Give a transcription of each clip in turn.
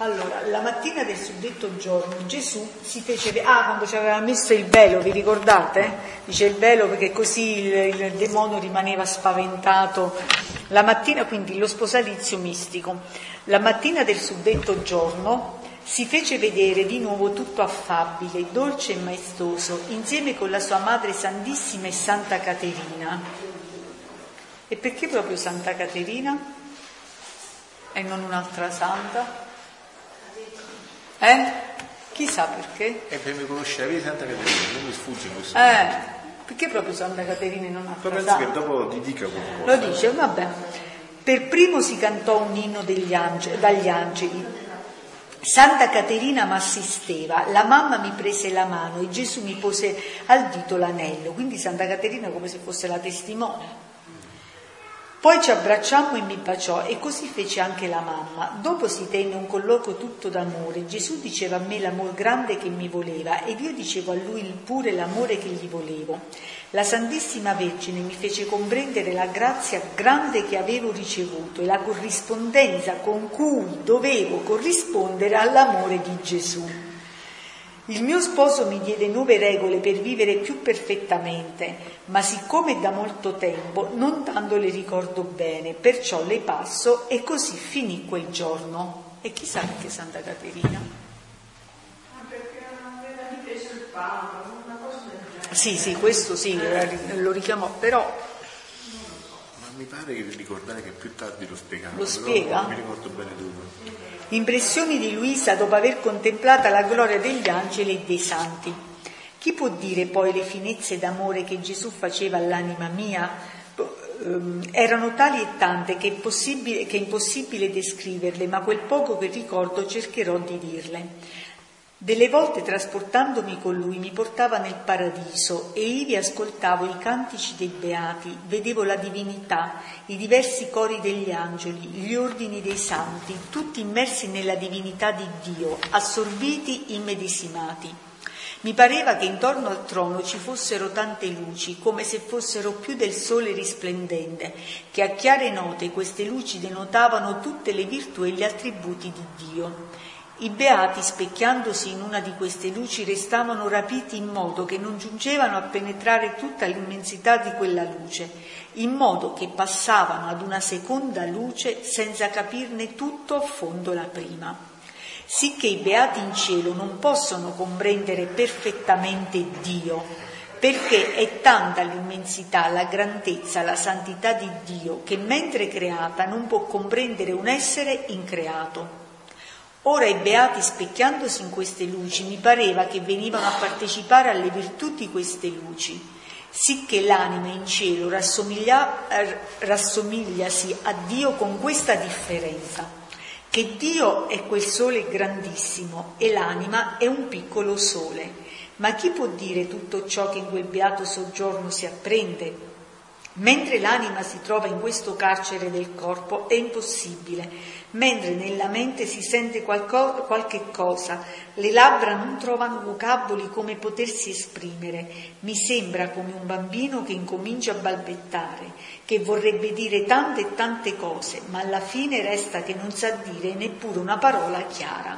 Allora, la mattina del suddetto giorno Gesù si fece... Ah, quando ci aveva messo il velo, vi ricordate? Dice il velo perché così il, il demonio rimaneva spaventato. La mattina, quindi lo sposalizio mistico. La mattina del suddetto giorno si fece vedere di nuovo tutto affabile, dolce e maestoso, insieme con la sua madre santissima e Santa Caterina. E perché proprio Santa Caterina? E non un'altra santa? Eh? Chissà perché? E per mi conosce la Santa Caterina, non mi sfugge questo. Eh, perché proprio Santa Caterina non Poi altra penso che dopo ti dica qualcosa. Lo dice, vabbè. Per primo si cantò un inno degli ange- dagli angeli. Santa Caterina mi assisteva, la mamma mi prese la mano e Gesù mi pose al dito l'anello, quindi Santa Caterina come se fosse la testimone. Poi ci abbracciammo e mi baciò e così fece anche la mamma. Dopo si tenne un colloquio tutto d'amore. Gesù diceva a me l'amor grande che mi voleva ed io dicevo a lui pure l'amore che gli volevo. La Santissima Vergine mi fece comprendere la grazia grande che avevo ricevuto e la corrispondenza con cui dovevo corrispondere all'amore di Gesù. Il mio sposo mi diede nuove regole per vivere più perfettamente, ma siccome da molto tempo non tanto le ricordo bene, perciò le passo e così finì quel giorno. E chissà che Santa Caterina. Perché non aveva difeso il Paolo, una cosa del genere. Sì, sì, questo sì, lo richiamò, però Ma mi pare che ricordare che più tardi lo spiegava. Lo spiega? Non mi ricordo bene dove. Impressioni di Luisa dopo aver contemplata la gloria degli angeli e dei santi. Chi può dire poi le finezze d'amore che Gesù faceva all'anima mia? Ehm, Erano tali e tante che è, che è impossibile descriverle, ma quel poco che ricordo cercherò di dirle. Delle volte trasportandomi con lui mi portava nel paradiso e ivi ascoltavo i cantici dei beati, vedevo la divinità, i diversi cori degli angeli, gli ordini dei santi, tutti immersi nella divinità di Dio, assorbiti, immedesimati. Mi pareva che intorno al trono ci fossero tante luci, come se fossero più del sole risplendente, che a chiare note queste luci denotavano tutte le virtù e gli attributi di Dio. I beati, specchiandosi in una di queste luci, restavano rapiti in modo che non giungevano a penetrare tutta l'immensità di quella luce, in modo che passavano ad una seconda luce senza capirne tutto a fondo la prima. Sicché i beati in cielo non possono comprendere perfettamente Dio, perché è tanta l'immensità, la grandezza, la santità di Dio, che mentre creata non può comprendere un essere increato. Ora i beati specchiandosi in queste luci mi pareva che venivano a partecipare alle virtù di queste luci, sicché l'anima in cielo rassomiglia, rassomigliasi a Dio con questa differenza, che Dio è quel sole grandissimo e l'anima è un piccolo sole. Ma chi può dire tutto ciò che in quel beato soggiorno si apprende? Mentre l'anima si trova in questo carcere del corpo è impossibile, mentre nella mente si sente qualco- qualche cosa, le labbra non trovano vocaboli come potersi esprimere, mi sembra come un bambino che incomincia a balbettare, che vorrebbe dire tante e tante cose, ma alla fine resta che non sa dire neppure una parola chiara.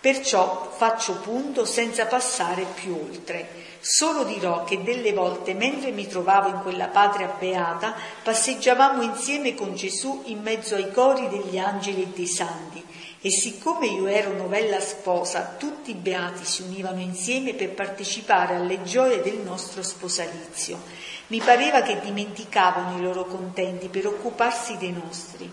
Perciò faccio punto senza passare più oltre. Solo dirò che delle volte, mentre mi trovavo in quella patria beata, passeggiavamo insieme con Gesù in mezzo ai cori degli angeli e dei santi. E siccome io ero novella sposa, tutti i beati si univano insieme per partecipare alle gioie del nostro sposalizio. Mi pareva che dimenticavano i loro contenti per occuparsi dei nostri.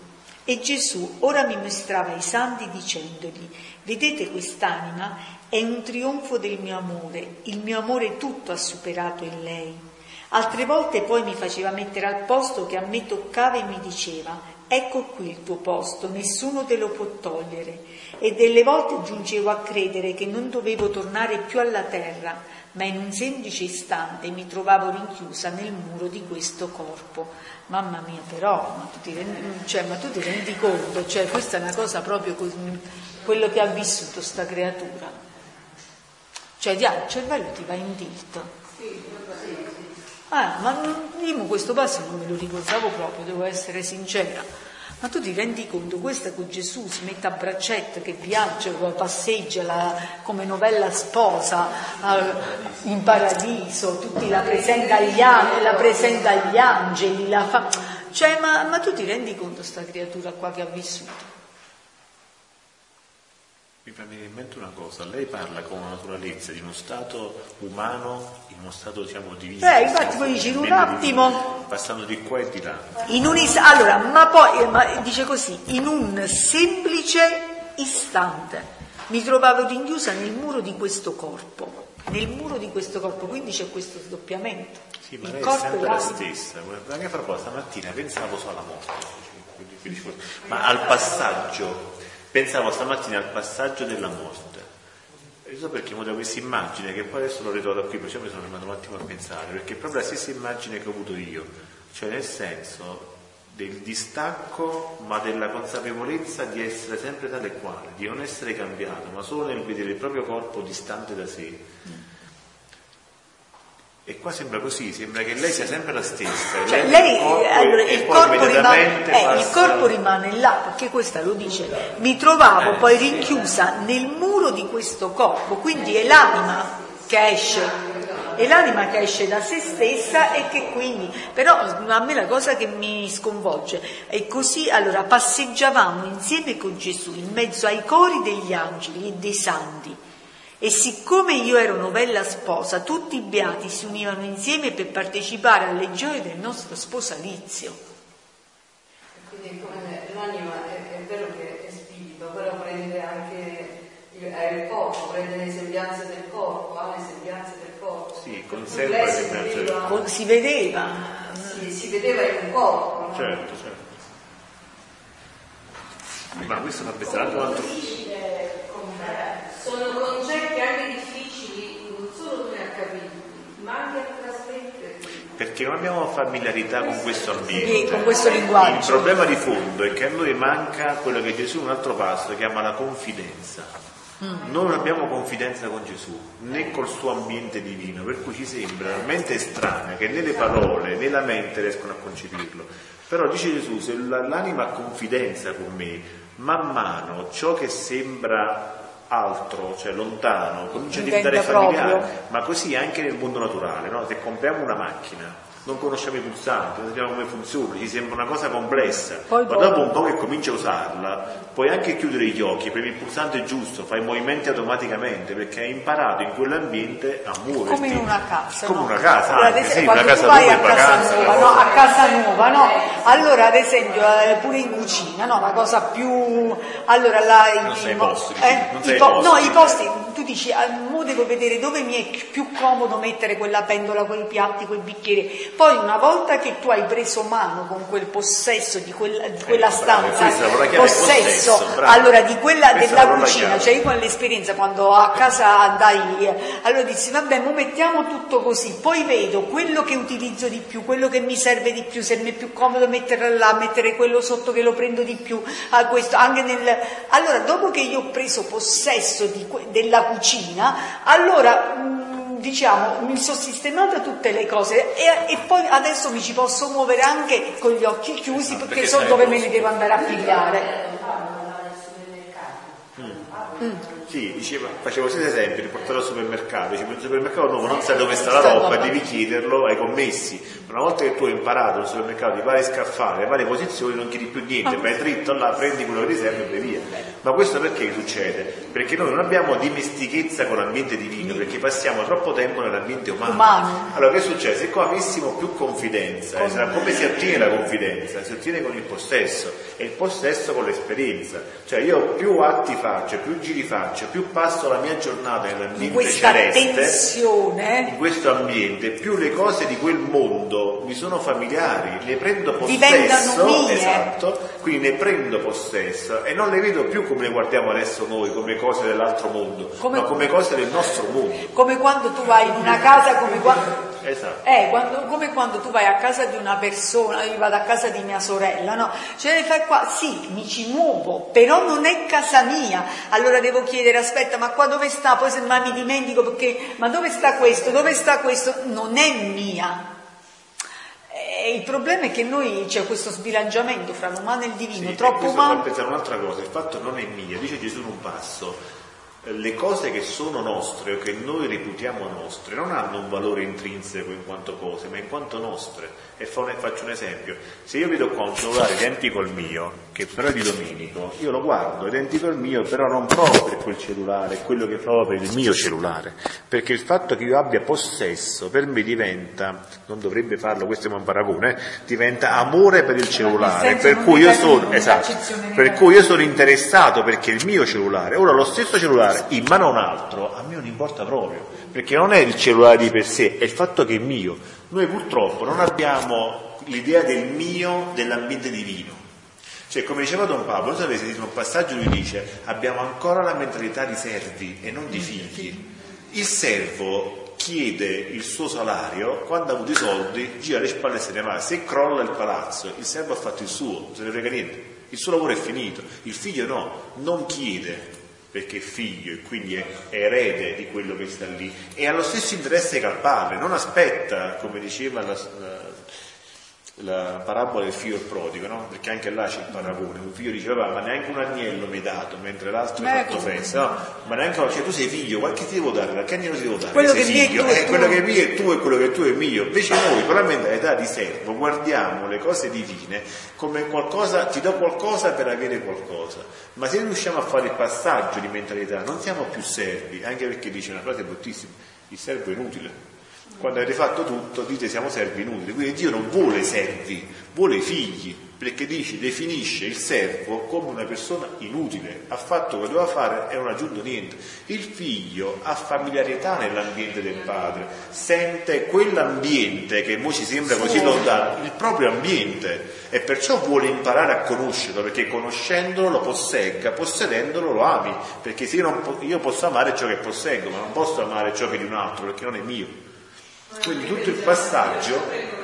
E Gesù ora mi mostrava i santi dicendogli, vedete quest'anima è un trionfo del mio amore, il mio amore tutto ha superato in lei. Altre volte poi mi faceva mettere al posto che a me toccava e mi diceva, ecco qui il tuo posto, nessuno te lo può togliere. E delle volte giungevo a credere che non dovevo tornare più alla terra, ma in un semplice istante mi trovavo rinchiusa nel muro di questo corpo. Mamma mia, però, ma tu ti rendi, cioè, ma tu ti rendi conto, cioè, questa è una cosa proprio così, quello che ha vissuto sta creatura. Cioè, di il cervello ti va in tilt. Ah, ma io questo passo non me lo ricordavo proprio, devo essere sincera. Ma tu ti rendi conto, questa con Gesù si mette a braccetto, che viaggia, passeggia la, come novella sposa al, in paradiso, tutti la presenta agli, la presenta agli angeli, la fa... Cioè, ma, ma tu ti rendi conto sta creatura qua che ha vissuto? Mi fa venire in mente una cosa, lei parla con una naturalezza di uno stato umano in uno stato diciamo diviso. Eh, infatti poi dici in un attimo. Passando di qua e di là. In un is- allora, ma poi ma dice così, in un semplice istante mi trovavo rinchiusa nel muro di questo corpo. Nel muro di questo corpo, quindi c'è questo sdoppiamento. Sì, ma Il lei è sempre la stessa. Anche fra poco stamattina pensavo solo alla morte. Ma al passaggio Pensavo stamattina al passaggio della morte. E so perché ho avuto questa immagine, che poi adesso l'ho ritrovato qui, perciò mi sono rimasto un attimo a pensare, perché è proprio la stessa immagine che ho avuto io, cioè nel senso del distacco, ma della consapevolezza di essere sempre tale quale, di non essere cambiato, ma solo nel vedere il proprio corpo distante da sé. E qua sembra così, sembra che lei sia sempre la stessa. Cioè, lei, il corpo, allora, e il, corpo rimane, eh, il corpo rimane là, perché questa lo dice, mi trovavo Eh, poi sì. rinchiusa nel muro di questo corpo, quindi è l'anima che esce, è l'anima che esce da se stessa e che quindi, però a me la cosa che mi sconvolge è così, allora passeggiavamo insieme con Gesù in mezzo ai cori degli angeli e dei santi. E siccome io ero novella sposa, tutti i beati si univano insieme per partecipare alle gioie del nostro sposalizio. Quindi come l'anima è, è vero che è spirito, però prende anche il, è il corpo, prende le sembianze del corpo, ha le sembianze del corpo. Sì, conserva le si sembianze del vedeva- Con- Si vedeva, Si, si vedeva in un corpo? Certo, certo. Ma questo fa pensare anche a altro... Sono concetti anche difficili, non solo noi a capire, ma anche a trasmettere. Perché non abbiamo familiarità con questo sì, ambiente. con questo Il linguaggio. problema di fondo è che a noi manca quello che Gesù in un altro passo chiama la confidenza. Mm. Noi non abbiamo confidenza con Gesù, né col suo ambiente divino, per cui ci sembra talmente estranea che né le parole né la mente riescono a concepirlo. Però dice Gesù, se la- l'anima ha confidenza con me, man mano ciò che sembra altro, cioè lontano, comincia a Diventa diventare familiare, proprio. ma così anche nel mondo naturale, no? se compriamo una macchina, non conosciamo i pulsanti, non sappiamo come funziona, ci sembra una cosa complessa, Poi ma dopo un po' che cominci a usarla, puoi anche chiudere gli occhi, premi il pulsante giusto, fai i movimenti automaticamente, perché hai imparato in quell'ambiente a muoverti. come in una casa. Come no? una casa, Allora, anche, esempio, sì, una casa tu vai tua a in casa vacanza, nuova, no? A casa nuova, no? Allora, ad esempio, eh, pure in cucina, no? La cosa più... Allora, là, Non i- sai i mo- posti, eh, non i po- posti. No, i posti, tu dici, mo devo vedere dove mi è più comodo mettere quella pentola, quei piatti, quei bicchieri. Poi, una volta che tu hai preso mano con quel possesso di quella, di quella Eh, bravo, stanza, chiave, possesso, possesso, bravo. allora di quella Questa della cucina, cioè io con l'esperienza quando a casa andai, eh, allora dissi vabbè, mo mettiamo tutto così, poi vedo quello che utilizzo di più, quello che mi serve di più, se mi è più comodo metterla là, mettere quello sotto che lo prendo di più, a questo, anche nel... Allora, dopo che io ho preso possesso di della cucina, allora... mh, Diciamo, mi sono sistemata tutte le cose e, e poi adesso mi ci posso muovere anche con gli occhi chiusi Esatto, perché perché so dove me ne devo andare a pigliare. Sì, diceva, facevo questo esempio, li portato al supermercato, dicevo in supermercato nuovo non sai dove sta la roba, devi chiederlo ai commessi. Una volta che tu hai imparato al supermercato di varie scaffali, varie posizioni, non chiedi più niente, vai dritto là, prendi quello che ti serve e vai via. Ma questo perché succede? Perché noi non abbiamo dimestichezza con l'ambiente divino, perché passiamo troppo tempo nell'ambiente umano. Umano. Allora che succede? Se qua avessimo più confidenza, eh, sarà come si ottiene la confidenza? Si ottiene con il possesso e il possesso con l'esperienza. Cioè io più atti faccio, più giri faccio, più passo la mia giornata nell'ambiente questa celeste, tensione? in questo ambiente, più le cose di quel mondo mi sono familiari, ne prendo possesso, esatto, quindi ne prendo possesso e non le vedo più come le guardiamo adesso noi, come cose dell'altro mondo, Come- ma come cose del nostro mondo. come quando tu vai in una casa, come quando, Esatto. eh, quando- come quando tu vai a casa di una persona, io vado a casa di mia sorella, no? Cioè fai qua, sì, mi ci muovo, però non è casa mia. Allora devo chiedere, aspetta, ma qua dove sta? Poi se mai mi dimentico perché, ma dove sta questo? Dove sta questo? Non è mia. E il problema è che noi c'è questo sbilanciamento fra l'umano e il divino, Sì, troppo umano. fa pensare un'altra cosa, il fatto non è mio, dice Gesù in un passo, le cose che sono nostre o che noi reputiamo nostre non hanno un valore intrinseco in quanto cose, ma in quanto nostre. E faccio un esempio, se io vedo qua un cellulare identico al mio, che però è di Domenico, io lo guardo, è identico al mio, però non provo per quel cellulare, è quello che provo per il mio cellulare, perché il fatto che io abbia possesso per me diventa, non dovrebbe farlo, questo è un paragone, eh, diventa amore per il cellulare, per cui sono, esatto, per cui io sono interessato perché il mio cellulare, ora lo stesso cellulare in mano a un altro, a me non importa proprio, perché non è il cellulare di per sé, è il fatto che è mio. Noi purtroppo non abbiamo l'idea del mio dell'ambiente divino. Cioè, come diceva Don Paolo, non sapete, in un passaggio lui dice, abbiamo ancora la mentalità di servi e non di figli. Il servo chiede il suo salario, quando ha avuto i soldi, gira le spalle e se ne va. Se crolla il palazzo, il servo ha fatto il suo, non se ne frega niente. Il suo lavoro è finito. Il figlio no, non chiede perché è figlio e quindi è erede di quello che sta lì e ha lo stesso interesse che al padre, non aspetta, come diceva la, la- la parabola del figlio prodigo, no? perché anche là c'è il paragone, un figlio dice "Papà, ma neanche un agnello mi hai dato mentre l'altro ha Ecco. fatto festa, no? ma neanche cioè, tu sei figlio, qualche ti devo dare, qualche agnello ti devo dare, Quello sei che figlio, tuo è eh, quello che è mio è tuo e quello che è tuo è mio, invece noi con la mentalità di servo guardiamo le cose divine come qualcosa, ti do qualcosa per avere qualcosa, ma se riusciamo a fare il passaggio di mentalità non siamo più servi, anche perché dice una frase bruttissima, il servo è inutile. Quando avete fatto tutto dite siamo servi inutili, quindi Dio non vuole servi, vuole figli, perché dice, definisce il servo come una persona inutile, ha fatto quello che doveva fare e non ha aggiunto niente. Il figlio ha familiarità nell'ambiente del padre, sente quell'ambiente che mo ci sembra così lontano, il proprio ambiente e perciò vuole imparare a conoscerlo, perché conoscendolo lo possegga, possedendolo lo ami, perché se io, non po- io posso amare ciò che posseggo, ma non posso amare ciò che è di un altro, perché non è mio. Quindi tutto il passaggio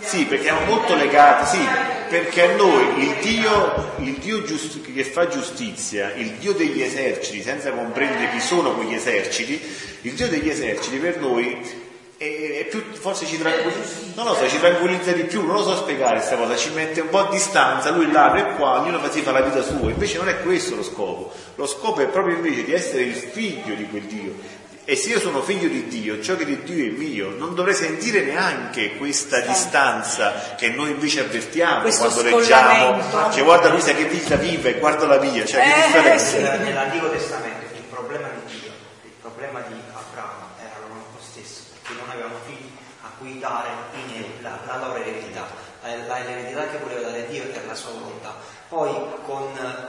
sì, perché siamo molto legati, sì, perché a noi il Dio, il Dio giust- che fa giustizia, il Dio degli eserciti, senza comprendere chi sono quegli eserciti, il Dio degli eserciti per noi è, più, forse ci tranquillizza, non so, ci tranquillizza di più, non lo so spiegare questa cosa, ci mette un po' a distanza, lui là e qua, ognuno si fa la vita sua, invece non è questo lo scopo, lo scopo è proprio invece di essere il figlio di quel Dio. E se io sono figlio di Dio, ciò che di Dio è mio, non dovrei sentire neanche questa distanza che noi invece avvertiamo Questo quando leggiamo, scollamento. cioè guarda Luisa che vita vive, guardala via, cioè che Eh, differenza. sì. Nella- Nell'Antico Testamento il problema di Dio, il problema di Abramo era lo stesso, perché non avevano figli a cui dare in la, la loro eredità. La l'eredità che voleva dare Dio era la sua volontà. Poi con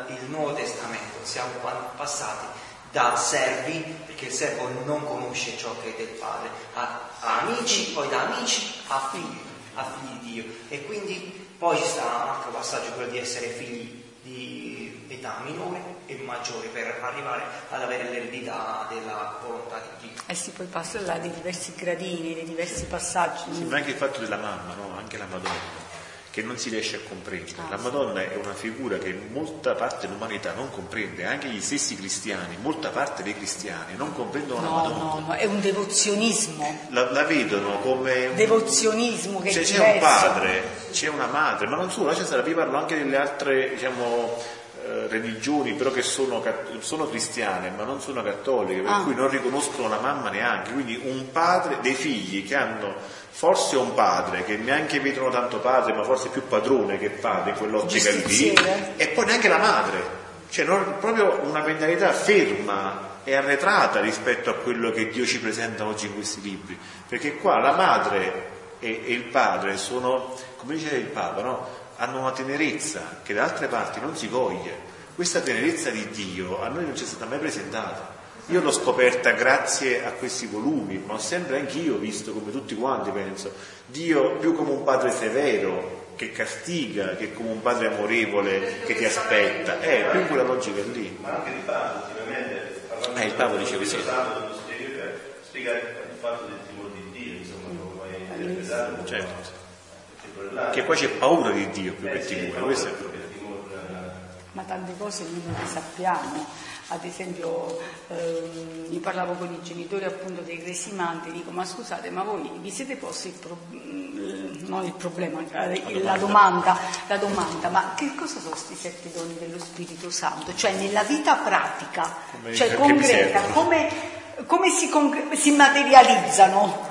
il Nuovo Testamento siamo pa- passati da servi, perché il servo non conosce ciò che è del Padre, a, a amici, poi da amici a figli, a figli di Dio. E quindi poi ci sta un altro passaggio, quello di essere figli di età minore e maggiore per arrivare ad avere l'eredità della volontà di Dio. Eh sì, poi passa là dei diversi gradini, dei diversi passaggi. Sembra anche il fatto della mamma, no? anche la Madonna, che non si riesce a comprendere. La Madonna è una figura che molta parte dell'umanità non comprende, anche gli stessi cristiani, molta parte dei cristiani non comprendono la No, Madonna. no, no, è un devozionismo, La, la vedono come un devozionismo che Cioè, c'è diverso. un padre, c'è una madre, ma non solo, stare, vi parlo anche delle altre diciamo, eh, religioni, però che sono, sono cristiane, ma non sono cattoliche, per Ah. cui non riconoscono la mamma neanche. Quindi un padre, dei figli che hanno forse un padre, che neanche vedono tanto padre, ma forse più padrone che padre quell'ottica lì, Giustiziere. e poi neanche la madre, cioè non- proprio una mentalità ferma e arretrata rispetto a quello che Dio ci presenta oggi in questi libri, perché qua la madre e, e il padre sono, come dice il Papa, no? hanno una tenerezza che da altre parti non si coglie. Questa tenerezza di Dio a noi non ci è stata mai presentata. Io l'ho scoperta grazie a questi volumi, ma ho sempre anch'io visto, come tutti quanti penso, Dio più come un padre severo che castiga che come un padre amorevole che ti aspetta. È più quella logica lì. ma anche di Paolo, sicuramente parlando Eh, il Papa dice così. dello Stato, dello esteriore, spiega il fatto del timore di Dio, insomma, come hai interpretato. Certo. Che poi c'è paura di Dio più Eh, che sì, timore. Questo è il eh, ma tante cose noi non le sappiamo. Ad esempio, ehm, io parlavo con i genitori appunto dei cresimanti, dico ma scusate, ma voi vi siete posti il, pro- mm, non il problema, eh, la domanda, la domanda, ma che cosa sono questi sette doni dello Spirito Santo? Cioè nella vita pratica, Come- cioè concreta, come, come si, concre- si materializzano?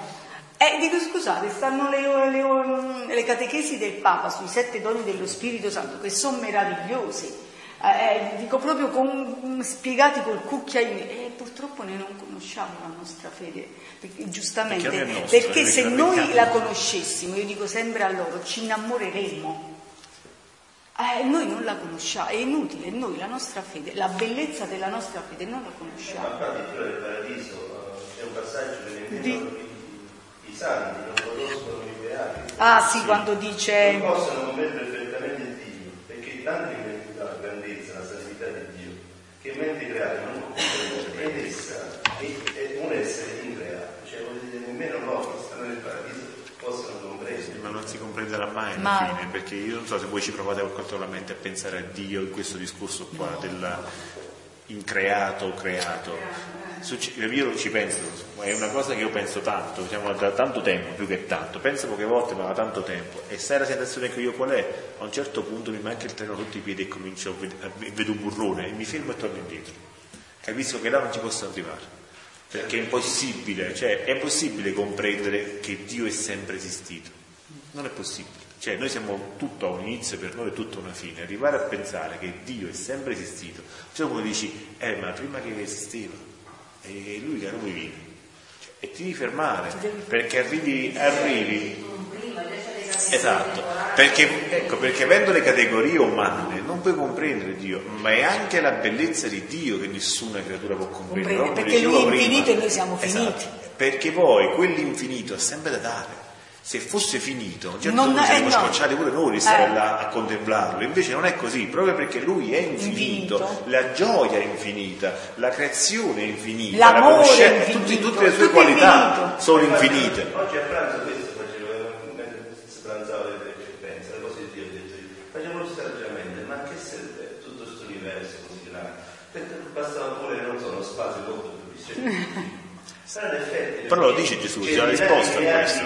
Eh, dico scusate, stanno le, le- le catechesi del Papa sui sette doni dello Spirito Santo che sono meravigliosi. Eh, eh, dico proprio con- spiegati col cucchiaino. E purtroppo noi non conosciamo la nostra fede perché, giustamente Perché è perché, nostra, perché se noi la conoscessimo io dico sempre a loro ci innamoreremo. Eh, noi non la conosciamo è inutile noi la nostra fede la bellezza della nostra fede non la Ma conosciamo infatti il del paradiso c'è un passaggio che nemmeno Di- i, i santi non conoscono i beati. ah sì quando dice Non possono comprendere perfettamente Dio, perché tanta immensità, la grandezza, la santità di Dio, che mente creata non può comprendere, ed essa è, è un essere increato, cioè vuol dire nemmeno loro che stanno nel paradiso possono comprendere. Ma non si comprenderà mai alla Mai. fine, perché io non so se voi ci provate controllamente a pensare a Dio in questo discorso qua del increato o creato. Io ci penso, è una cosa che io penso tanto, diciamo da tanto tempo, più che tanto, penso poche volte ma da tanto tempo. E sai la sensazione che io qual è? A un certo punto mi manca il treno sotto i piedi e comincio a ved- a ved- vedo un burrone e mi fermo e torno indietro. Capisco che là non ci posso arrivare. Perché è impossibile, cioè è possibile comprendere che Dio è sempre esistito. Non è possibile. Cioè noi siamo tutto a un inizio, per noi è tutto una fine. Arrivare a pensare che Dio è sempre esistito, cioè come dici, eh ma prima che esisteva, e lui che era come vive. Cioè, e ti devi fermare, perché arrivi, arrivi Prima categorie Esatto, perché, ecco, perché avendo le categorie umane non puoi comprendere Dio, ma è anche la bellezza di Dio che nessuna creatura può comprendere. Perché lui è prima. infinito e noi siamo Esatto, finiti. Perché poi quell'infinito ha sempre da dare. Se fosse finito, certo Non- punto eh, no. scocciati pure noi di stare Eh. là a contemplarlo. Invece non è così, proprio perché lui è infinito, Infinito. la gioia è infinita, la creazione è infinita, L'amore la conoscenza, è infinito, tutti- tutte le sue tutto qualità infinito. sono infinite. Oggi a pranzo questo facevo, eh, mentre si pranzava e pensa, le cose di Dio, ho detto io. facevo questo ragionamento, ma che serve tutto questo universo così grande? Perché bastava pure, non so, uno spazio molto più vicino. Però lo dice Gesù, c'è migliaia risposta a questo.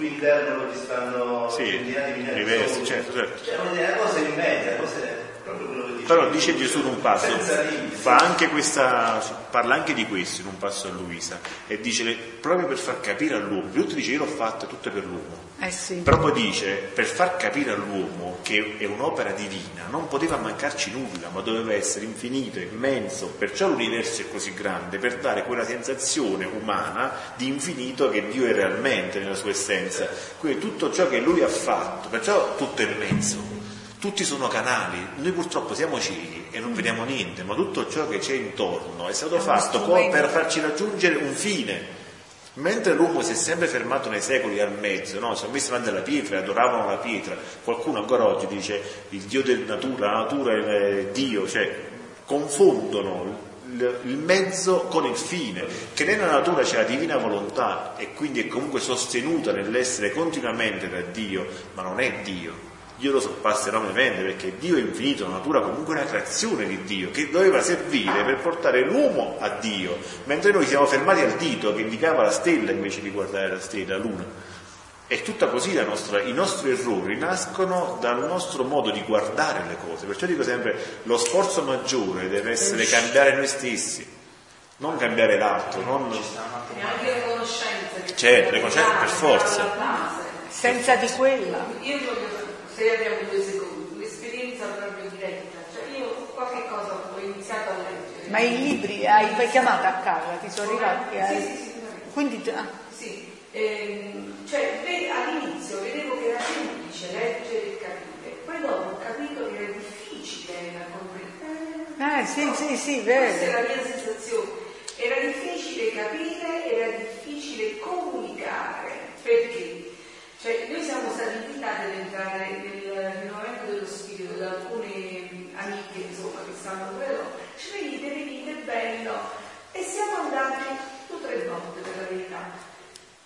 Cui interno ci stanno Sì, centinaia di miliardi di universi, soli. certo, certo. Cioè, vuol dire, una cosa immensa, una cosa è proprio quello che dice. Però dice Gesù in un passo, fa anche questa, parla anche di questo in un passo a Luisa e dice proprio per far capire all'uomo, tutto dice io l'ho fatto tutto per l'uomo, eh sì però poi dice per far capire all'uomo che è un'opera divina non poteva mancarci nulla, ma doveva essere infinito, immenso, perciò l'universo è così grande, per dare quella sensazione umana di infinito che Dio è realmente nella sua essenza. Quindi tutto ciò che lui ha fatto, perciò tutto è immenso. Tutti sono canali, noi purtroppo siamo ciechi e non vediamo niente, ma tutto ciò che c'è intorno è stato È fatto per farci raggiungere un fine. Mentre l'uomo si è sempre fermato nei secoli al mezzo, no? si sono messi davanti alla pietra, adoravano la pietra. Qualcuno ancora oggi dice il Dio della natura, la natura è Dio, cioè confondono il mezzo con il fine, che nella natura c'è la divina volontà e quindi è comunque sostenuta nell'essere continuamente da Dio, ma non è Dio. Dio lo sorpassa enormemente perché Dio è infinito, la natura comunque è una creazione di Dio che doveva servire per portare l'uomo a Dio, mentre noi siamo fermati al dito che indicava la stella invece di guardare la stella, la luna. È tutta così la nostra, i nostri errori nascono dal nostro modo di guardare le cose, perciò dico sempre lo sforzo maggiore deve essere cambiare noi stessi, non cambiare l'altro, non... E anche le conoscenze. Certo, le conoscenze per la forza. base. senza di quella Io voglio, se abbiamo due secondi, un'esperienza proprio diretta. Cioè io qualche cosa ho iniziato a leggere. ma i libri hai poi chiamato a Carla ti sono arrivati Sì, hai- sì, sì, quindi ah, Sì, ehm, cioè all'inizio vedevo che era semplice leggere e capire, poi dopo ho capito che era difficile da comprendere. eh sì sì sì Questa è la vero mia sensazione. Era difficile capire, era difficile comunicare. Perché? Cioè, noi siamo stati invitati ad entrare nel rinnovamento dello spirito da alcune amiche insomma, che stanno quello. Ci venite, venite, bello. E siamo andati due o tre volte per la verità.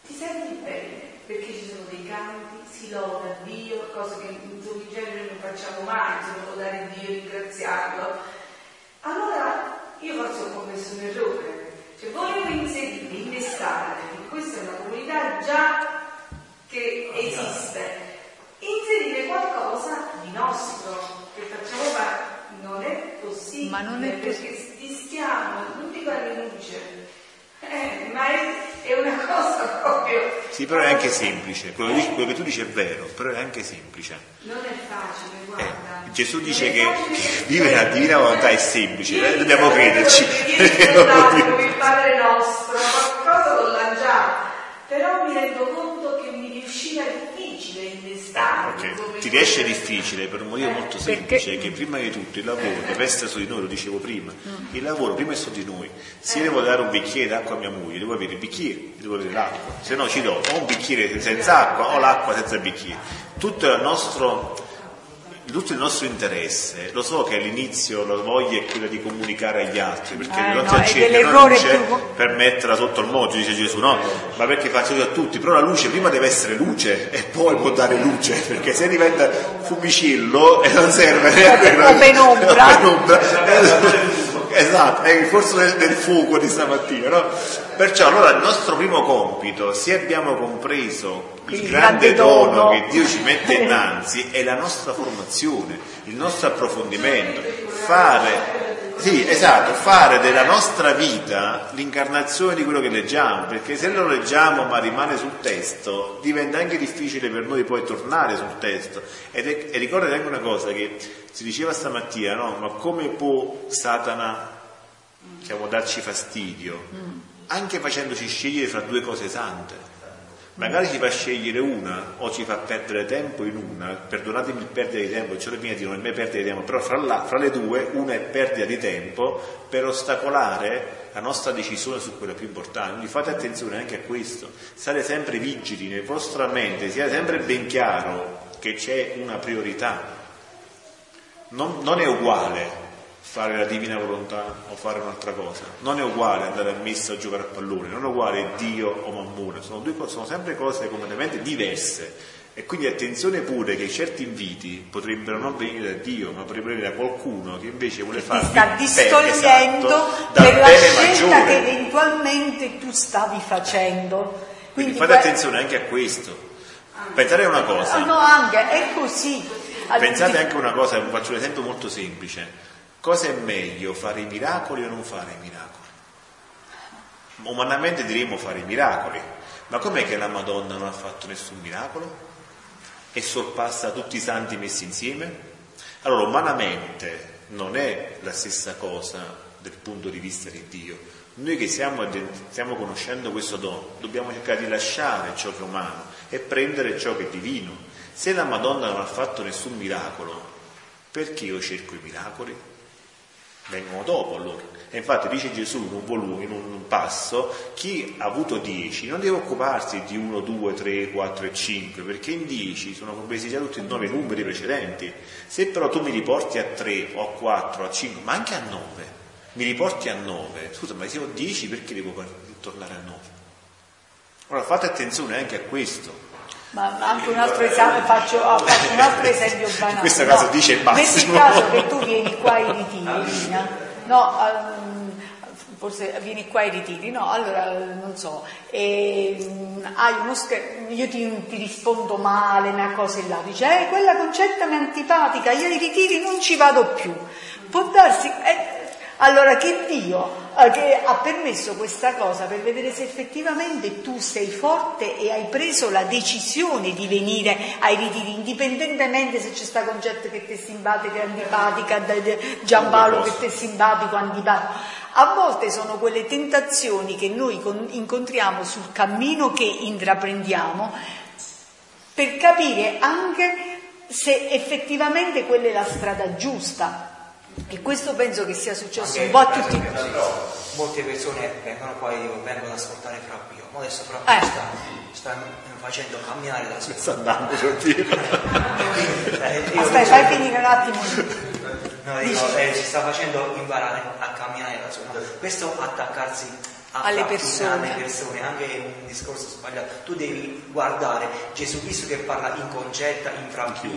Ti senti bene perché ci sono dei canti, si loda Dio, cose che in tuo genere non facciamo mai, bisogna lodare Dio, ringraziarlo. Allora io forse ho commesso un errore, cioè volevo inserire, innestare, questa è una comunità già che esiste, inserire qualcosa di nostro che facciamo parte. Non è possibile, Ma non è perché stiamo, non dico a rinunciare, eh, ma è, è, una cosa proprio. Sì, però è anche semplice. Quello, eh? quello, che tu dici è vero, però è anche semplice. Non è facile, Eh, guarda. Gesù Non dice che facile vivere la divina volontà è semplice, Io eh, dobbiamo sapevo crederci. che come il Padre nostro, qualcosa l'ho lanciato, però mi rendo conto che mi riusciva difficile Ok, come Ti riesce difficile per un motivo molto Perché- semplice, che prima di tutto il lavoro deve essere su di noi, lo dicevo prima, il lavoro prima è su di noi. Se io devo dare un bicchiere d'acqua a mia moglie, devo avere il bicchiere, devo avere l'acqua, se no ci do o un bicchiere senza acqua o l'acqua senza bicchiere. Tutto il nostro, tutto il nostro interesse, lo so che all'inizio la voglia è quella di comunicare agli altri, perché Eh, la no, nostra è cerchia non luce più- per metterla sotto il moggio, dice Gesù, no, ma perché faccio io a tutti, però la luce prima deve essere luce e poi può dare luce, perché se diventa fumicello e non serve neanche O penombra. o penombra. Esatto, è il corso del, del fuoco di stamattina, no? Perciò allora il nostro primo compito, se abbiamo compreso il, Il grande, grande dono, dono. che Dio ci mette innanzi, è la nostra formazione, il nostro approfondimento, fare sì, esatto, fare della nostra vita l'incarnazione di quello che leggiamo, perché se lo leggiamo ma rimane sul testo, diventa anche difficile per noi poi tornare sul testo. È- e ricordate anche una cosa che si diceva stamattina, no? Ma come può Satana diciamo, darci fastidio? Anche facendoci scegliere fra due cose sante. Magari ci fa scegliere una o ci fa perdere tempo in una, perdonatemi il perdere di tempo, ciò viene dire non è mai perdere di tempo, però fra, la- fra le due una è perdita di tempo per ostacolare la nostra decisione su quella più importante. Quindi fate attenzione anche a questo, state sempre vigili nella vostra mente, sia sempre ben chiaro che c'è una priorità. Non, non è uguale fare la divina volontà o fare un'altra cosa, non è uguale andare a messa o giocare a pallone, non è uguale Dio o Mammone, sono, due sono sempre cose completamente diverse. E quindi attenzione pure che certi inviti potrebbero non venire da Dio, ma potrebbero venire da qualcuno che invece vuole ti fare sta distogliendo esatto, per la scelta maggiore. che eventualmente tu stavi facendo. Quindi Quindi fate que- attenzione anche a questo. Pensate a una cosa. Ah, No, anche, è così. Pensate anche a una cosa, vi faccio un esempio molto semplice. Cosa è meglio, fare i miracoli o non fare i miracoli? Umanamente diremmo fare i miracoli, ma com'è che la Madonna non ha fatto nessun miracolo? E sorpassa tutti i santi messi insieme? Allora, umanamente non è la stessa cosa dal punto di vista di Dio. Noi che stiamo, stiamo conoscendo questo dono, dobbiamo cercare di lasciare ciò che è umano e prendere ciò che è divino. Se la Madonna non ha fatto nessun miracolo, perché io cerco i miracoli? Vengono dopo allora. E infatti dice Gesù in un volume, in un passo, chi ha avuto dieci non deve occuparsi di uno, due, tre, quattro e cinque, perché in dieci sono compresi già tutti i nove numeri precedenti. Se però tu mi riporti a tre, o a quattro, a cinque, ma anche a nove, mi riporti a nove, scusa, ma se ho dieci perché devo tornare a nove? Allora fate attenzione anche a questo. Ma anche un altro esame, faccio, ah, faccio un altro esempio banale. In questo caso dice il Metti massimo. caso che tu vieni qua ai ritiri, Lina. no, ehm, forse vieni qua ai ritiri, no, allora eh, non so, e, mm, hai uno scher- io ti, ti rispondo male, una cosa e là, dice, eh, quella concetta mi è antipatica, io ai ritiri non ci vado più. Può darsi, eh, allora che Dio eh, che ha permesso questa cosa per vedere se effettivamente tu sei forte e hai preso la decisione di venire ai ritiri, indipendentemente se c'è sta concetta che ti è simpatica, antipatica, Giampaolo che ti è simpatico, antipatico. A volte sono quelle tentazioni che noi con- incontriamo sul cammino che intraprendiamo per capire anche se effettivamente quella è la strada giusta. E questo penso che sia successo un po' a tutti. Molte persone vengono qua e dicono vengo ad ascoltare Frappio. Ma adesso Eh. Frappio sta, sta facendo camminare da solo. Sta andando dire. Eh, io Aspetta, dico- fai finire un attimo. No, dico, eh, ci sta facendo imparare a camminare da solo. Questo attaccarsi alle persone. alle persone, anche un discorso sbagliato. Tu devi guardare Gesù Cristo che parla in Concetta, in Franchio,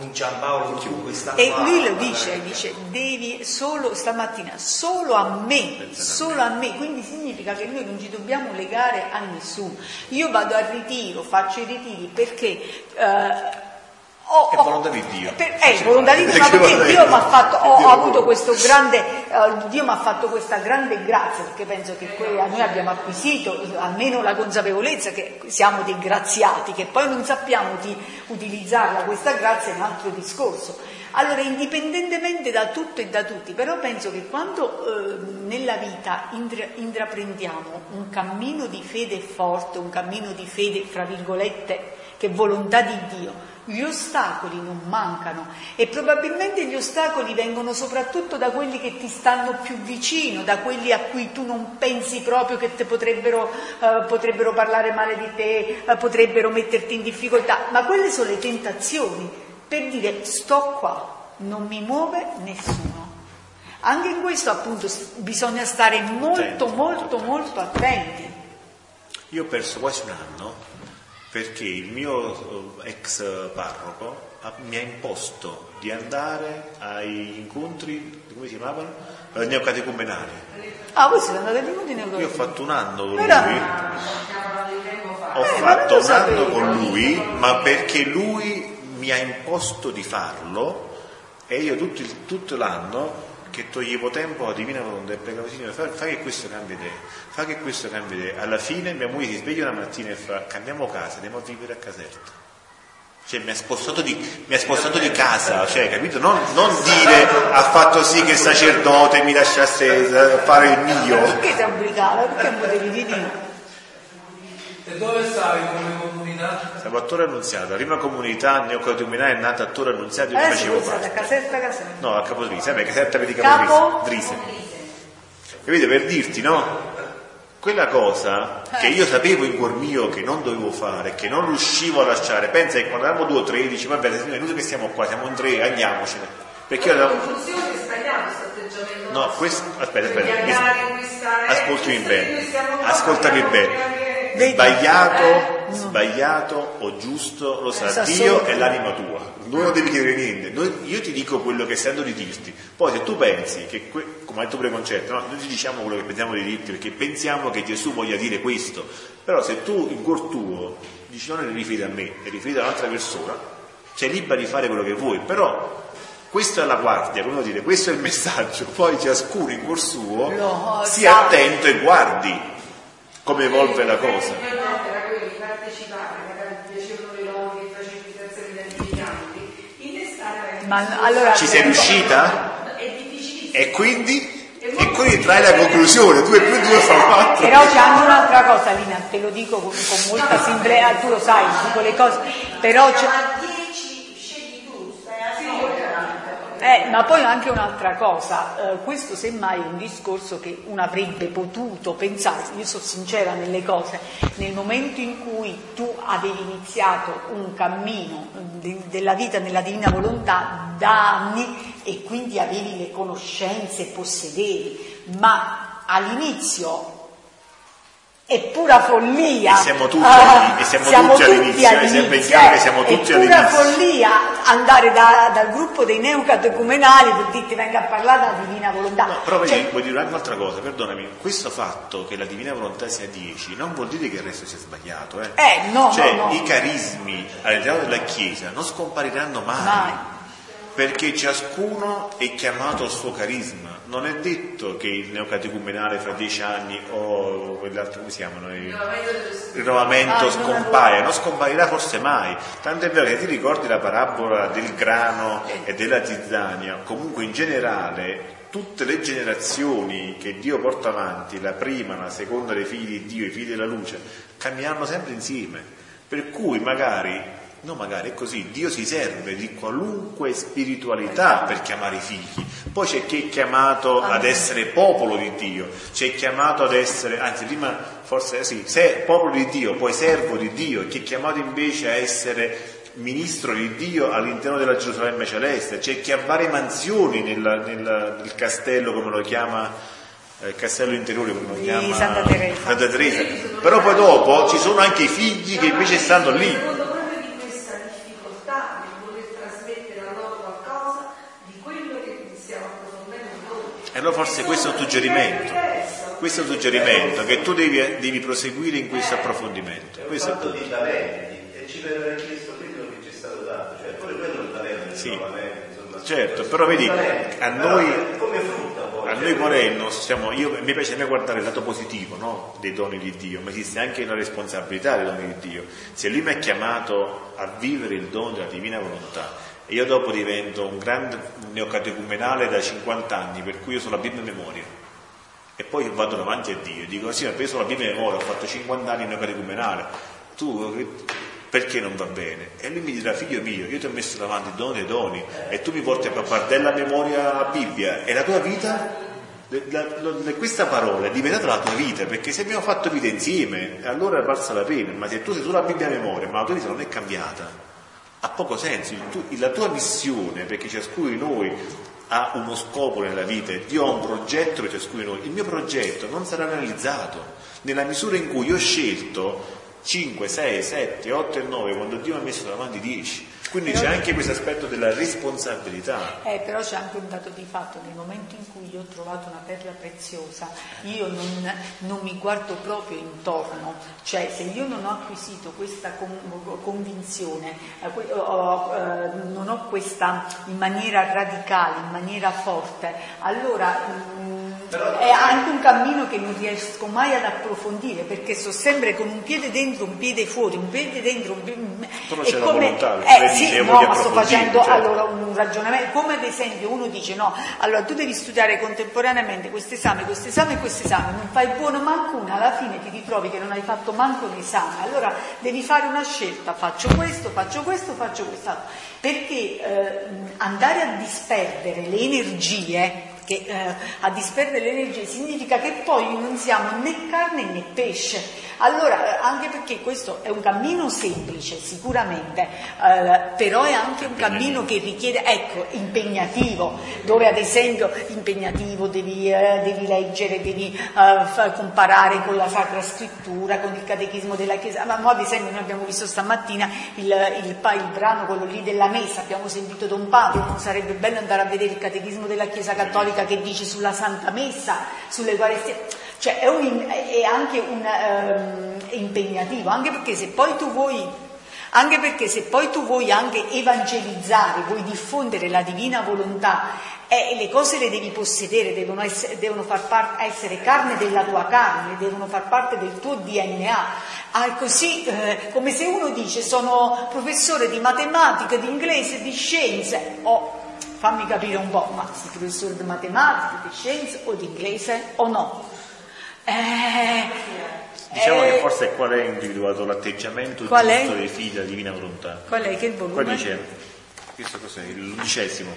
in Giampaolo, chiunque sta E qua, lui lo dice, dice, devi solo stamattina, solo a me, solo a me, quindi significa che noi non ci dobbiamo legare a nessuno. Io vado al ritiro, faccio i ritiri perché... eh, ho- È ho- volontà di Dio. per- è volontà di Dio, ma Perché Dio Dio. mi ha fatto, ho, ho avuto questo grande, eh, Dio mi ha fatto questa grande grazia, perché penso che noi abbiamo acquisito almeno la consapevolezza che siamo dei graziati, che poi non sappiamo di utilizzarla questa grazia è un altro discorso. Allora, indipendentemente da tutto e da tutti, però penso che quando eh, nella vita intra- intraprendiamo un cammino di fede forte, un cammino di fede, fra virgolette, che è volontà di Dio, gli ostacoli non mancano e probabilmente gli ostacoli vengono soprattutto da quelli che ti stanno più vicino, da quelli a cui tu non pensi proprio che te potrebbero, eh, potrebbero parlare male di te, eh, potrebbero metterti in difficoltà, ma quelle sono le tentazioni per dire sto qua, non mi muove nessuno. Anche in questo appunto bisogna stare molto, molto, molto attenti. Io ho perso quasi un anno perché il mio eh, ex parroco mi ha imposto di andare ai incontri, come si chiamavano? Neocatecumenali. Ah, voi siete andati all'incontro di Io ho fatto un anno con lui, Veramente? ho Eh, fatto un anno con lui, ma perché lui mi ha imposto di farlo e io tutto, il- tutto l'anno che toglievo tempo alla Divina Volontà e pregavo Signore, fai, fai che questo cambia idea, fai che questo cambia idea. Alla fine mia moglie si sveglia una mattina e fa cambiamo casa, andiamo a vivere a Caserta. Cioè mi ha spostato di, ha spostato di casa, cioè, capito? Non, non dire ha fatto sì che il sacerdote mi lasciasse eh, fare il mio. Perché ti obbligava? Perché potevi di Dio? E dove stavi come comunità? Siamo a Torre Annunziata, la prima comunità neocatecumenale è nata a Torre Annunziata io Adesso facevo state a parte. Caserta Caserta. No, a Capodrise, vabbè, Caserta vedi Capo? Capodrise, Drise. Capite, per dirti, no? Quella cosa che io sapevo in cuor mio che non dovevo fare, che non riuscivo a lasciare, pensa che quando eravamo due o tre, dici, vabbè, signore, è inutile che stiamo qua, siamo in tre, andiamocene. Perché io avevo... conclusione è sbagliato questo atteggiamento. No, questo, aspetta, di aspetta, eh, ascoltami bene, ascoltami bene. Anche- Vedi? Sbagliato, sbagliato o giusto lo sa Sa Dio solo e l'anima tua. Tu non devi chiedere niente. Noi- io ti dico quello che sento di dirti. Poi se tu pensi che, que- come ha detto preconcetto, no? noi ti diciamo quello che pensiamo di dirti perché pensiamo che Gesù voglia dire questo. Però se tu in cuor tuo dici non ne rifidi a me, ne rifidi a un'altra persona, sei libera di fare quello che vuoi. Però questa è la guardia, come dire, questo è il messaggio. Poi ciascuno in cuor suo Lo sia attento e guardi come evolve la cosa. Ma allora Ci sei riuscita? È difficilissimo. E quindi, e quindi trai la conclusione, 2 più 2 fa 4. Però c'è anche un'altra cosa, Lina, te lo dico con, con molta semplicità, tu lo sai, dico le cose, però c'è, a 10 scegli tu, stai a 9. Eh, ma poi anche un'altra cosa, eh, questo semmai è un discorso che uno avrebbe potuto pensare, io sono sincera nelle cose, nel momento in cui tu avevi iniziato un cammino di- della vita nella divina volontà da anni e quindi avevi le conoscenze, possedevi, ma all'inizio è pura follia. E siamo tutti Ah, e siamo tutti all'inizio, è sempre all'inizio, chiaro che siamo tutti È pura all'inizio. follia andare da- dal gruppo dei neocatecumenali per dirti venga a parlare della divina volontà. No, però Cioè, vuoi dire un'altra cosa, perdonami, questo fatto che la divina volontà sia 10 non vuol dire che il resto sia sbagliato, eh? Eh, no, cioè, no, no. i carismi all'interno della Chiesa non scompariranno mai, Mai. perché ciascuno è chiamato al suo carisma. Non è detto che il neocatecumenale fra dieci anni o quell'altro, come si chiamano? Il rinnovamento Ah, scompaia, non scomparirà forse mai. Tanto è vero che ti ricordi la parabola del grano e della zizzania, comunque in generale tutte le generazioni che Dio porta avanti, la prima, la seconda dei figli di Dio, i figli della luce, cammineranno sempre insieme. Per cui magari, no magari è così, Dio si serve di qualunque spiritualità per chiamare i figli. Poi c'è chi è chiamato ad essere popolo di Dio, c'è chiamato ad essere, anzi prima forse sì, se popolo di Dio, poi servo di Dio, chi è chiamato invece a essere ministro di Dio all'interno della Gerusalemme celeste, c'è chi ha varie mansioni nella- nella- nel castello, come lo chiama il castello interiore come Di chiama Santa Teresa. Santa Teresa. Però poi dopo ci sono anche i figli che invece stanno lì. Secondo proprio di questa difficoltà di voler trasmettere a loro qualcosa di quello che stiamo approfondendo noi. E allora forse questo è un suggerimento. Questo è un suggerimento che tu devi, devi proseguire in questo approfondimento. Questo è di talenti e ci verrà chiesto quello che ci è stato dato, cioè pure quello è un talento, Sì. Certo, però vedi, a noi-. A cioè, noi qual è il nostro, siamo- io, mi piace a me guardare il lato positivo no? dei doni di Dio, ma esiste anche una responsabilità dei doni di Dio. Se Lui mi ha chiamato a vivere il dono della divina volontà e io dopo divento un grande neocatecumenale da 50 anni, per cui io so la Bibbia a memoria, e poi vado davanti a Dio e dico sì, ma io so la Bibbia a memoria, ho fatto 50 anni neocatecumenale, tu perché non va bene? E lui mi dirà, figlio mio, io ti ho messo davanti dono dei doni e tu mi porti a pappardella a memoria la Bibbia. E la tua vita, la- la- questa parola è diventata la tua vita, perché se abbiamo fatto vita insieme, allora è valsa la pena, ma se tu sei solo la Bibbia a memoria, ma la tua vita non è cambiata, ha poco senso, la tua missione, perché ciascuno di noi ha uno scopo nella vita Dio ha un progetto per ciascuno di noi, il mio progetto non sarà realizzato nella misura in cui io ho scelto 5, 6, 7, 8 e 9 quando Dio mi ha messo davanti 10. Quindi c'è anche questo aspetto della responsabilità. Eh, però c'è anche un dato di fatto, nel momento in cui io ho trovato una perla preziosa, io non, non mi guardo proprio intorno, cioè se io non ho acquisito questa con- convinzione, eh, eh, non ho questa in maniera radicale, in maniera forte, allora mm, è anche un cammino che non riesco mai ad approfondire perché sto sempre con un piede dentro, un piede fuori, un piede dentro, un piede... Però è c'è come- volontà, eh, sì, no, ma sto facendo certo. allora un ragionamento, come ad esempio uno dice no, allora tu devi studiare contemporaneamente questo esame, questo esame e questo esame, non fai buono manco una, alla fine ti ritrovi che non hai fatto manco un esame, allora devi fare una scelta, faccio questo, faccio questo, faccio quest'altro, perché eh, andare a disperdere le energie che eh, a disperdere le energie significa che poi non siamo né carne né pesce. Allora, eh, anche perché questo è un cammino semplice, sicuramente, eh, però è anche un cammino che richiede, ecco, impegnativo, dove ad esempio impegnativo devi, eh, devi leggere, devi eh, comparare con la Sacra Scrittura, con il Catechismo della Chiesa. Ma mo, ad esempio noi abbiamo visto stamattina il, il, pa- il brano, quello lì della Messa, abbiamo sentito Don Paolo, non sarebbe bello andare a vedere il Catechismo della Chiesa Cattolica che dice sulla Santa Messa, sulle Eucaristie. Cioè è, un- è anche un, ehm, è impegnativo, anche perché se poi tu vuoi anche perché se poi tu vuoi anche evangelizzare, vuoi diffondere la divina volontà, eh, le cose le devi possedere, devono, essere, devono far parte, essere carne della tua carne, devono far parte del tuo DNA. Ah, così eh, come se uno dice sono professore di matematica, di inglese, di scienze, o fammi capire un po', ma sei professore di matematica, di scienze o di inglese o no? Eh, Diciamo eh, che forse qual è individuato l'atteggiamento Qual è? giusto dei figli della divina volontà. Qual è che il Qua volume? dice, questo cos'è? L'undicesimo.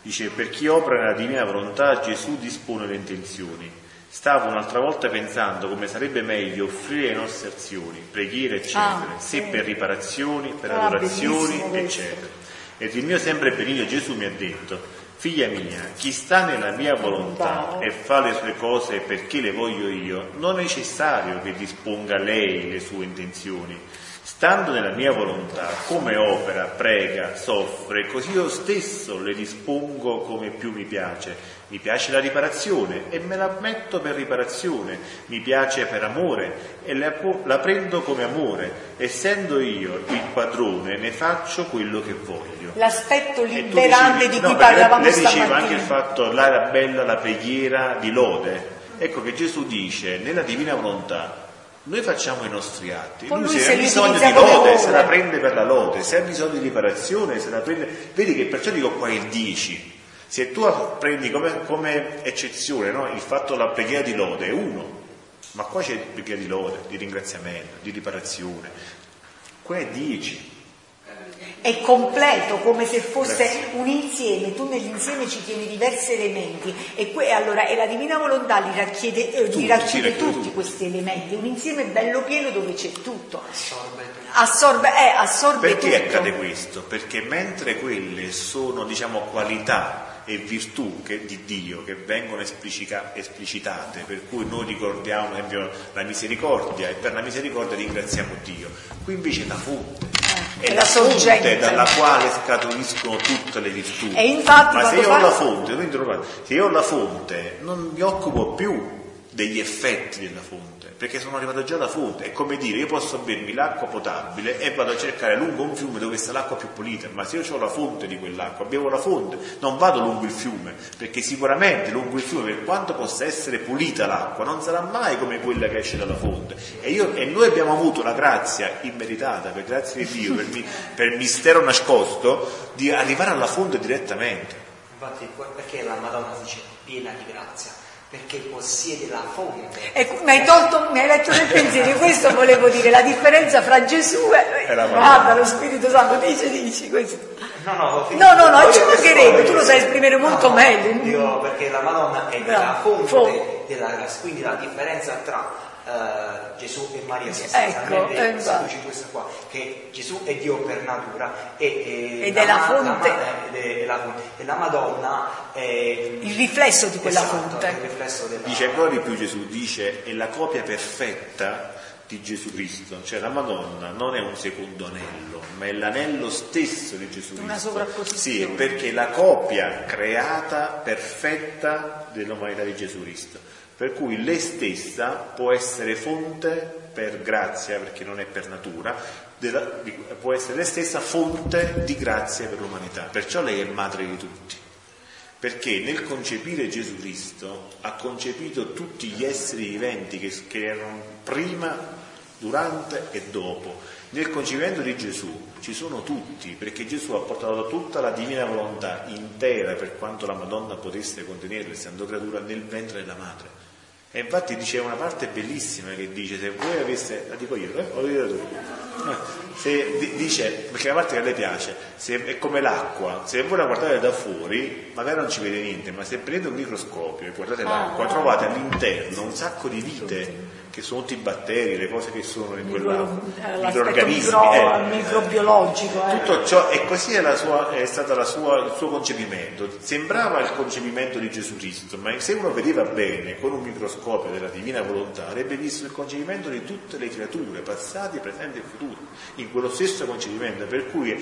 Dice, per chi opera nella divina volontà Gesù dispone le intenzioni. Stavo un'altra volta pensando come sarebbe meglio offrire le nostre azioni, preghiere, eccetera, Ah, se sì. per riparazioni, per Ah, adorazioni, eccetera. Ed il mio sempre benigno Gesù mi ha detto, figlia mia, chi sta nella mia volontà e fa le sue cose perché le voglio io, non è necessario che disponga lei le sue intenzioni. Stando nella mia volontà, come opera, prega, soffre, così io stesso le dispongo come più mi piace. Mi piace la riparazione e me la metto per riparazione, mi piace per amore e la, la prendo come amore. Essendo io il padrone, ne faccio quello che voglio. L'aspetto liberante dicevi- di cui parlavamo lei diceva stamattina. anche il fatto, là era bella la preghiera di lode. Ecco che Gesù dice, nella divina volontà, noi facciamo i nostri atti, Poi lui, lui se ha bisogno di lode se la prende per la lode, se ha bisogno di riparazione se la prende, vedi che perciò dico qua il 10, se tu prendi come, come eccezione no, il fatto della preghiera di lode è uno, ma qua c'è preghiera di lode, di ringraziamento, di riparazione, qua è 10. È completo, come se fosse Grazie. un insieme, tu nell'insieme ci tieni diversi elementi e, que- allora, e la divina volontà li racchiede, eh, li Tutti, sì, racchiede tutti tutti. questi elementi, un insieme bello pieno dove c'è tutto. assorbe tutto. Assorbe, eh, assorbe Perché tutto. accade questo? Perché mentre quelle sono, diciamo, qualità e virtù che, di Dio che vengono esplicitate, per cui noi ricordiamo per esempio la misericordia e per la misericordia ringraziamo Dio. Qui invece la fonte, Eh, è la la fonte dalla quale scaturiscono tutte le virtù. E infatti Ma se io ho fa- la fonte, se io ho la fonte non mi occupo più degli effetti della fonte, perché sono arrivato già alla fonte. È come dire, io posso bermi l'acqua potabile e vado a cercare lungo un fiume dove sta l'acqua più pulita, ma se io ho la fonte di quell'acqua, bevo la fonte, non vado lungo il fiume, perché sicuramente lungo il fiume, per quanto possa essere pulita l'acqua, non sarà mai come quella che esce dalla fonte. E, io- e noi abbiamo avuto la grazia immeritata, per grazia di Dio, per, mi- per mistero nascosto, di arrivare alla fonte direttamente. Infatti, perché la Madonna dice piena di grazia? Perché possiede la fonte. Ecco, mi hai tolto, mi hai letto nel pensiero, questo volevo dire, la differenza fra Gesù e... E la. Guarda, lo Spirito Santo dice, dici questo. No, no, No, no, no, ci mancherebbe, tu lo sai esprimere molto No, meglio. Dico perché la Madonna è Bravo. la fonte Fonte. della quindi la differenza tra eh, Gesù e Maria Ecco, eh, va. traduce in questa qua, che Gesù è Dio per natura e, e Ed è la fonte. ed è la fonte. E la Madonna è Il riflesso di quella esatto, fonte. è il riflesso della Dice ancora di più Gesù, dice è la copia perfetta di Gesù Cristo, cioè la Madonna non è un secondo anello, ma è l'anello stesso di Gesù Cristo. Una sovrapposizione. Sì, perché è la copia creata, perfetta dell'umanità di Gesù Cristo. Per cui lei stessa può essere fonte per grazia, perché non è per natura, della- può essere lei stessa fonte di grazia per l'umanità. Perciò lei è madre di tutti perché nel concepire Gesù Cristo ha concepito tutti gli esseri viventi che, che erano prima, durante e dopo. Nel concepimento di Gesù ci sono tutti, perché Gesù ha portato tutta la divina volontà intera per quanto la Madonna potesse contenere, essendo creatura nel ventre della madre. E infatti dice una parte bellissima che dice se voi aveste, la dico io, eh? o dite tu? Se, di- dice, perché la parte che a lei piace, se è come l'acqua, se voi la guardate da fuori, magari non ci vede niente, ma se prendete un microscopio e guardate l'acqua, trovate all'interno un sacco di vite, che sono tutti i batteri, le cose che sono in L'aspetto microorganismi. micro, eh. microbiologico. eh. Tutto ciò, e così è, sua- è stato sua- il suo concepimento. Sembrava il concepimento di Gesù Cristo, ma se uno vedeva bene con un microscopio della divina volontà, avrebbe visto il concepimento di tutte le creature, passati, presenti e futuri, in quello stesso concepimento, per cui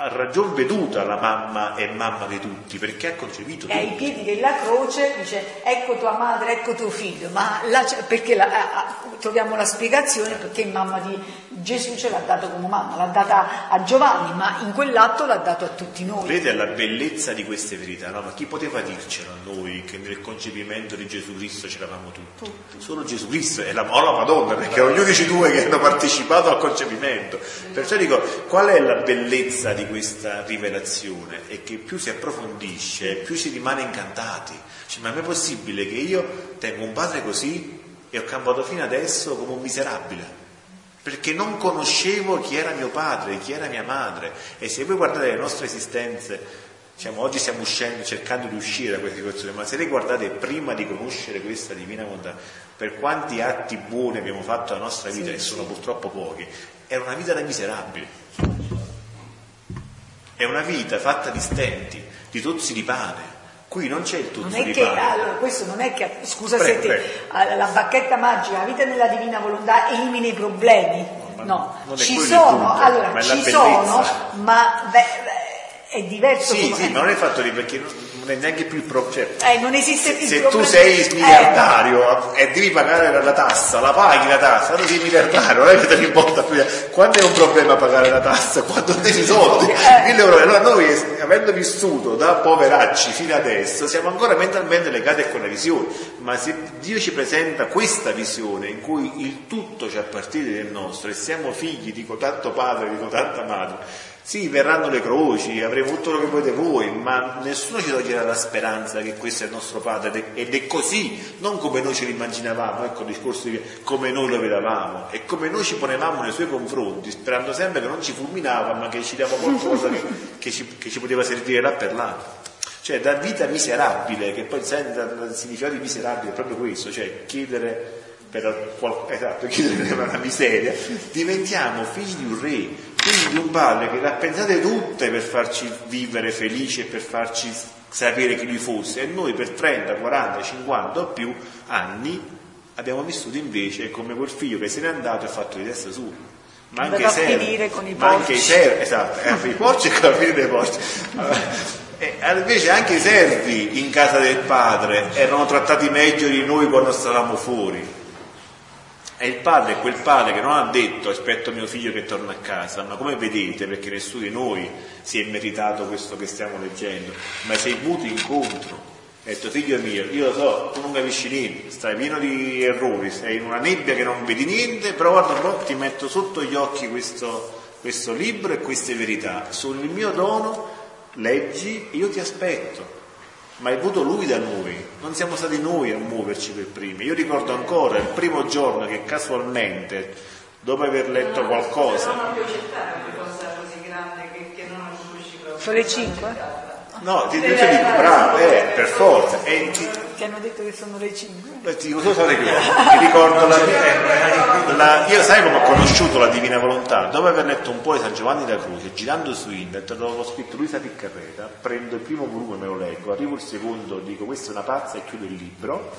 a ragion veduta la mamma è mamma di tutti, perché ha concepito E ai tutti. piedi della croce dice ecco tua madre, ecco tuo figlio, ma c'è- perché la- troviamo la spiegazione perché mamma di Gesù ce l'ha dato come mamma, l'ha data a Giovanni, ma in quell'atto l'ha dato a tutti noi. Vedete la bellezza di queste verità, no? Ma chi poteva dircelo a noi che nel concepimento di Gesù Cristo c'eravamo tutti? Solo Gesù Cristo e la, o la Madonna, perché ognuno dice due che hanno partecipato al concepimento. Perciò dico, qual è la bellezza di questa rivelazione? È che più si approfondisce, più si rimane incantati. Cioè, ma è possibile che io tengo un padre così e ho cambiato fino adesso come un miserabile? Perché non conoscevo chi era mio padre, chi era mia madre. E se voi guardate le nostre esistenze, diciamo, oggi stiamo uscendo, cercando di uscire da questa situazione, ma se le guardate prima di conoscere questa divina volontà, per quanti atti buoni abbiamo fatto nella nostra vita, e sono purtroppo pochi, è una vita da miserabili. È una vita fatta di stenti, di tozzi di pane. Qui non c'è il Non tozzo è di che, allora, questo non è che, scusa Prego, se te, eh, la bacchetta magica, la vita nella divina volontà elimina i problemi. ma No, non è ci sono, punto, allora ci sono, ma beh, è diverso. Sì, sì, ma non è fatto lì perché non non è neanche più il problema. Eh, non esiste più il se tu problema. sei Eh, miliardario e devi pagare la, tassa, la paghi la tassa, tu sei miliardario, non è che te ne importa più. Quando è un problema pagare la tassa? Quando non hai i soldi? Eh. Allora noi, avendo vissuto da poveracci fino adesso, siamo ancora mentalmente legati a quella visione. Ma se Dio ci presenta questa visione in cui il tutto ci appartiene del nostro e siamo figli di tanto padre, di tanta madre, sì, verranno le croci, avremo tutto quello che volete voi, ma nessuno ci toglierà la speranza che questo è il nostro Padre ed è- così, non come noi ce lo immaginavamo, ecco il discorso di come noi lo vedevamo e come noi ci ponevamo nei suoi confronti, sperando sempre che non ci fulminava, ma che ci dava qualcosa che, che ci, che ci poteva servire là per là. Cioè da vita miserabile, che poi il significato di miserabile è proprio questo, cioè chiedere per qual- esatto, chiedere una miseria, diventiamo figli di un re, figli di un padre che le ha pensate tutte per farci vivere felici e per farci sapere chi lui fosse e noi per 30, 40, 50 o più anni abbiamo vissuto invece come quel figlio che se n'è andato e fatto di testa sua. Ma anche, a servi, finire con i ma anche i porci. servi, esatto, eh, i porci e con la fine dei porci. E invece anche i servi in casa del padre erano trattati meglio di noi quando stavamo fuori. E il padre è quel padre che non ha detto aspetto mio figlio che torna a casa, ma come vedete, perché nessuno di noi si è meritato questo che stiamo leggendo, ma sei venuto incontro. Ha detto figlio mio, io lo so, tu non capisci niente, stai pieno di errori, sei in una nebbia che non vedi niente, però guarda un po', ti metto sotto gli occhi questo, questo libro e queste verità. Il mio dono, leggi, io ti aspetto ma è voluto lui da noi, non siamo stati noi a muoverci per primi. Io ricordo ancora il primo giorno che casualmente, dopo aver letto Non qualcosa, puoi accettare una cosa così grande che, non conosci proprio. Sono le 5? no, ti, io ti dico bravo, eh, per forza, e ti, Ti hanno detto che sono le 5? Beh, ti dico solo state qui, ti ricordo la, eh, la- io sai come ho conosciuto la divina volontà? Dopo aver letto un po' di San Giovanni da Croce, girando su internet, dove ho scritto Luisa Piccarreta, prendo il primo volume, me lo leggo, arrivo il secondo, dico questa è una pazza e chiudo il libro,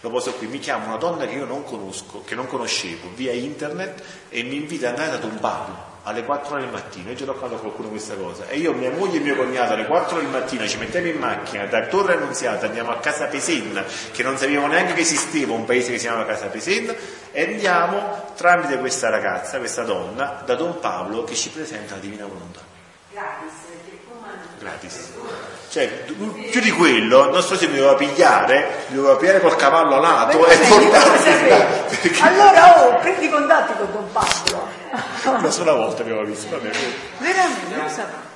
lo poso qui, mi chiama una donna che io non conosco, che non conoscevo, via internet e mi invita ad andare ad un Pablo alle 4 del mattino, io già ho a qualcuno questa cosa, e io, mia moglie e mio cognato alle 4 del mattino ci mettiamo in macchina da Torre Annunziata, andiamo a Casa Pesenna, che non sapevamo neanche che esisteva un paese che si chiamava Casa Pesenna, e andiamo tramite questa ragazza, questa donna, da Don Paolo che ci presenta la Divina Volontà. Gratis, perché Gratis. Cioè, più di quello, il nostro mi doveva pigliare, mi doveva pigliare col cavallo alato e portarmi là, Allora, oh, prendi contatti con Don Pablo. una sola volta abbiamo visto. Veramente, non sapevo.